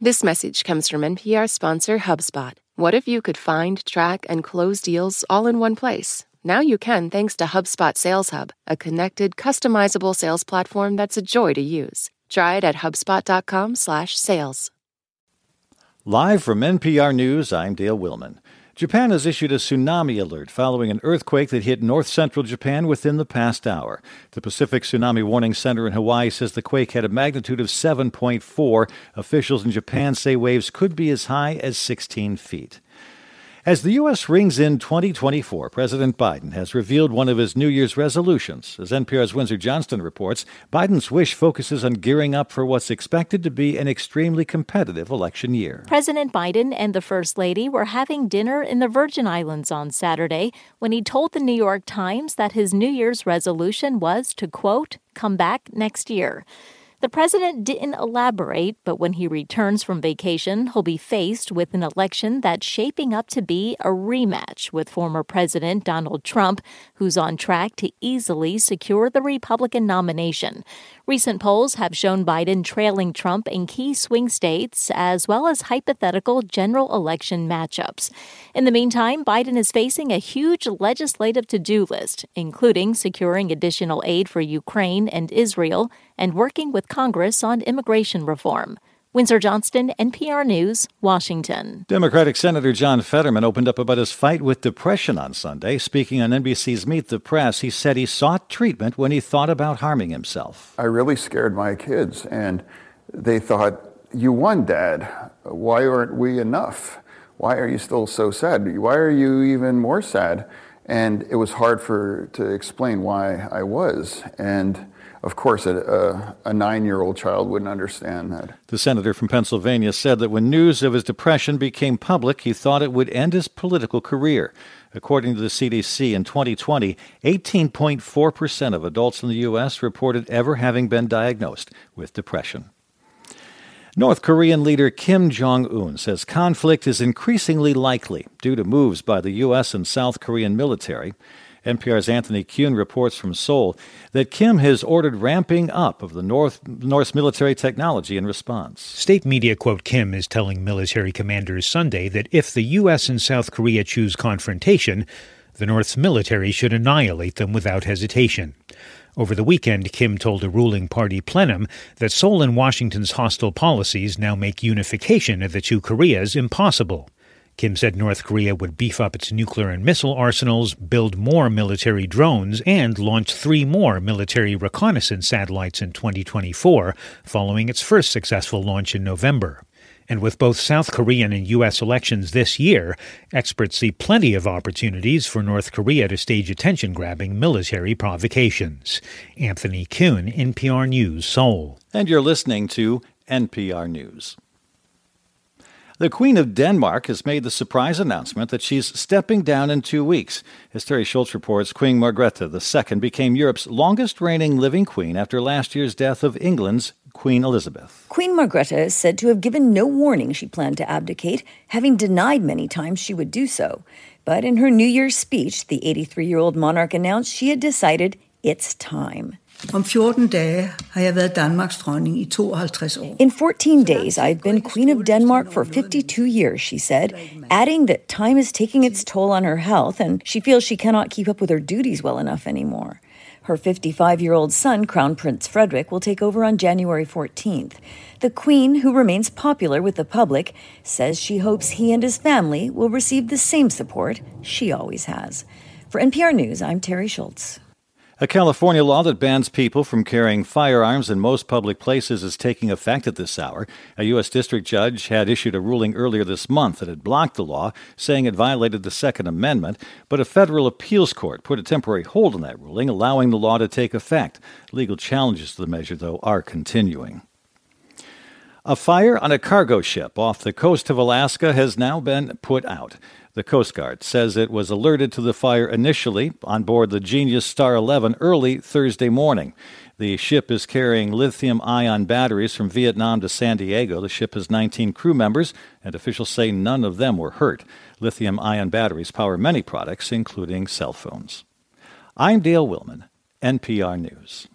This message comes from NPR sponsor HubSpot. What if you could find, track, and close deals all in one place? Now you can thanks to HubSpot Sales Hub, a connected, customizable sales platform that's a joy to use. Try it at hubspot.com/sales. Live from NPR News, I'm Dale Willman. Japan has issued a tsunami alert following an earthquake that hit north central Japan within the past hour. The Pacific Tsunami Warning Center in Hawaii says the quake had a magnitude of 7.4. Officials in Japan say waves could be as high as 16 feet. As the U.S. rings in 2024, President Biden has revealed one of his New Year's resolutions. As NPR's Windsor Johnston reports, Biden's wish focuses on gearing up for what's expected to be an extremely competitive election year. President Biden and the First Lady were having dinner in the Virgin Islands on Saturday when he told the New York Times that his New Year's resolution was to, quote, come back next year. The president didn't elaborate, but when he returns from vacation, he'll be faced with an election that's shaping up to be a rematch with former President Donald Trump, who's on track to easily secure the Republican nomination. Recent polls have shown Biden trailing Trump in key swing states, as well as hypothetical general election matchups. In the meantime, Biden is facing a huge legislative to do list, including securing additional aid for Ukraine and Israel and working with Congress on immigration reform. Windsor Johnston, NPR News, Washington. Democratic Senator John Fetterman opened up about his fight with depression on Sunday. Speaking on NBC's Meet the Press, he said he sought treatment when he thought about harming himself. I really scared my kids, and they thought, You won, Dad. Why aren't we enough? Why are you still so sad? Why are you even more sad? And it was hard for to explain why I was. And of course, a, a, a nine year old child wouldn't understand that. The senator from Pennsylvania said that when news of his depression became public, he thought it would end his political career. According to the CDC, in 2020, 18.4% of adults in the U.S. reported ever having been diagnosed with depression. North Korean leader Kim Jong un says conflict is increasingly likely due to moves by the U.S. and South Korean military. NPR's Anthony Kuhn reports from Seoul that Kim has ordered ramping up of the North, North's military technology in response. State media quote Kim is telling military commanders Sunday that if the U.S. and South Korea choose confrontation, the North's military should annihilate them without hesitation. Over the weekend, Kim told a ruling party plenum that Seoul and Washington's hostile policies now make unification of the two Koreas impossible. Kim said North Korea would beef up its nuclear and missile arsenals, build more military drones, and launch three more military reconnaissance satellites in 2024, following its first successful launch in November. And with both South Korean and U.S. elections this year, experts see plenty of opportunities for North Korea to stage attention grabbing military provocations. Anthony Kuhn, NPR News, Seoul. And you're listening to NPR News. The Queen of Denmark has made the surprise announcement that she's stepping down in two weeks. As Teri Schultz reports, Queen Margrethe II became Europe's longest reigning living queen after last year's death of England's Queen Elizabeth. Queen Margrethe is said to have given no warning she planned to abdicate, having denied many times she would do so. But in her New Year's speech, the 83 year old monarch announced she had decided it's time. Om 14 dage har jeg været Danmarks dronning i 52 år. In 14 days, I've been Queen of Denmark for 52 years, she said, adding that time is taking its toll on her health and she feels she cannot keep up with her duties well enough anymore. Her 55 year old son, Crown Prince Frederik, will take over on January 14th. The Queen, who remains popular with the public, says she hopes he and his family will receive the same support she always has. For NPR News, I'm Teri Schultz. A California law that bans people from carrying firearms in most public places is taking effect at this hour. A U.S. district judge had issued a ruling earlier this month that had blocked the law, saying it violated the Second Amendment, but a federal appeals court put a temporary hold on that ruling, allowing the law to take effect. Legal challenges to the measure, though, are continuing. A fire on a cargo ship off the coast of Alaska has now been put out. The Coast Guard says it was alerted to the fire initially on board the Genius Star 11 early Thursday morning. The ship is carrying lithium ion batteries from Vietnam to San Diego. The ship has 19 crew members, and officials say none of them were hurt. Lithium ion batteries power many products, including cell phones. I'm Dale Willman, NPR News.